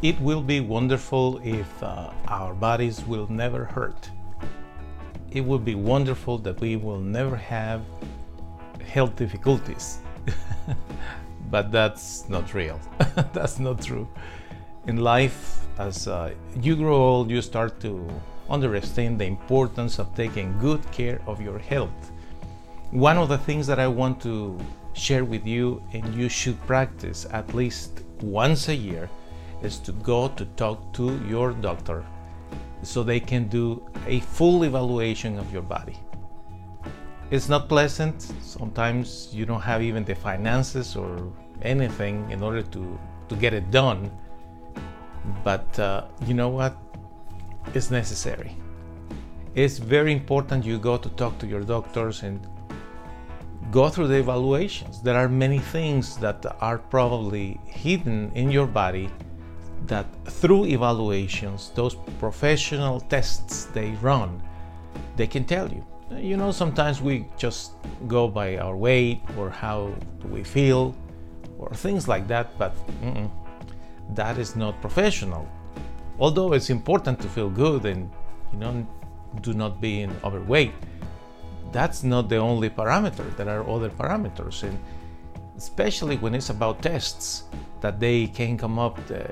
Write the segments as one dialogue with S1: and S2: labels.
S1: It will be wonderful if uh, our bodies will never hurt. It will be wonderful that we will never have health difficulties. but that's not real. that's not true. In life, as uh, you grow old, you start to understand the importance of taking good care of your health. One of the things that I want to share with you, and you should practice at least once a year, is to go to talk to your doctor so they can do a full evaluation of your body. It's not pleasant. Sometimes you don't have even the finances or anything in order to, to get it done. But uh, you know what? It's necessary. It's very important you go to talk to your doctors and go through the evaluations. There are many things that are probably hidden in your body that through evaluations, those professional tests they run, they can tell you. You know, sometimes we just go by our weight or how do we feel or things like that, but that is not professional. Although it's important to feel good and, you know, do not be in overweight, that's not the only parameter. There are other parameters, and especially when it's about tests that they can come up the,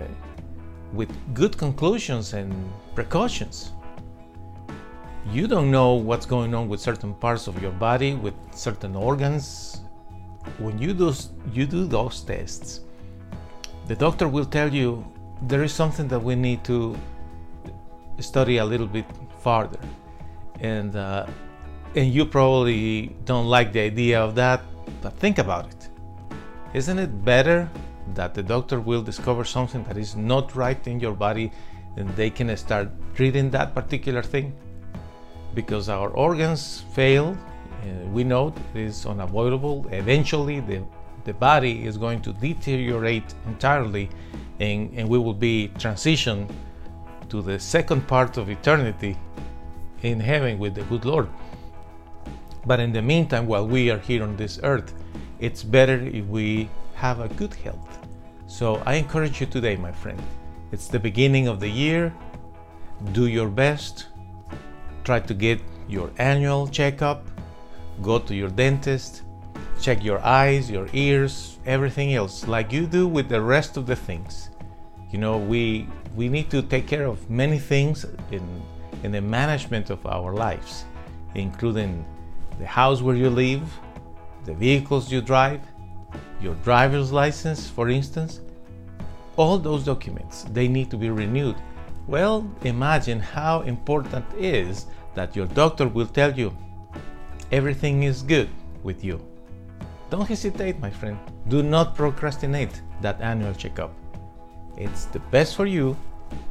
S1: with good conclusions and precautions. You don't know what's going on with certain parts of your body, with certain organs. When you do, you do those tests, the doctor will tell you there is something that we need to study a little bit farther. And, uh, and you probably don't like the idea of that, but think about it. Isn't it better that the doctor will discover something that is not right in your body and they can start treating that particular thing. Because our organs fail uh, we know it is unavoidable. Eventually the, the body is going to deteriorate entirely and, and we will be transitioned to the second part of eternity in heaven with the good lord. But in the meantime while we are here on this earth it's better if we have a good health. So I encourage you today, my friend. It's the beginning of the year. Do your best. Try to get your annual checkup. Go to your dentist. Check your eyes, your ears, everything else, like you do with the rest of the things. You know, we we need to take care of many things in in the management of our lives, including the house where you live, the vehicles you drive, your driver's license, for instance, all those documents, they need to be renewed. Well, imagine how important it is that your doctor will tell you everything is good with you. Don't hesitate, my friend. Do not procrastinate that annual checkup. It's the best for you.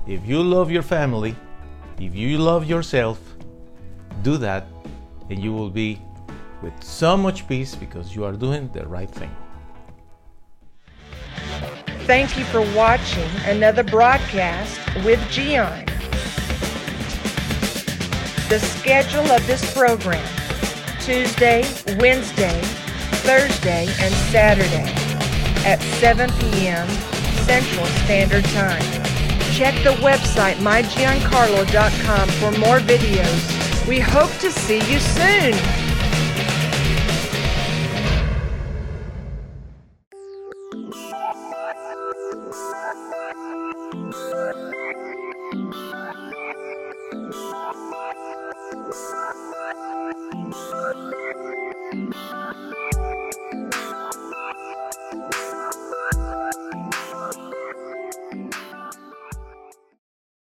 S1: If you love your family, if you love yourself, do that and you will be with so much peace because you are doing the right thing.
S2: Thank you for watching another broadcast with Gian. The schedule of this program Tuesday, Wednesday, Thursday, and Saturday at 7 p.m. Central Standard Time. Check the website mygiancarlo.com for more videos. We hope to see you soon. Thank you.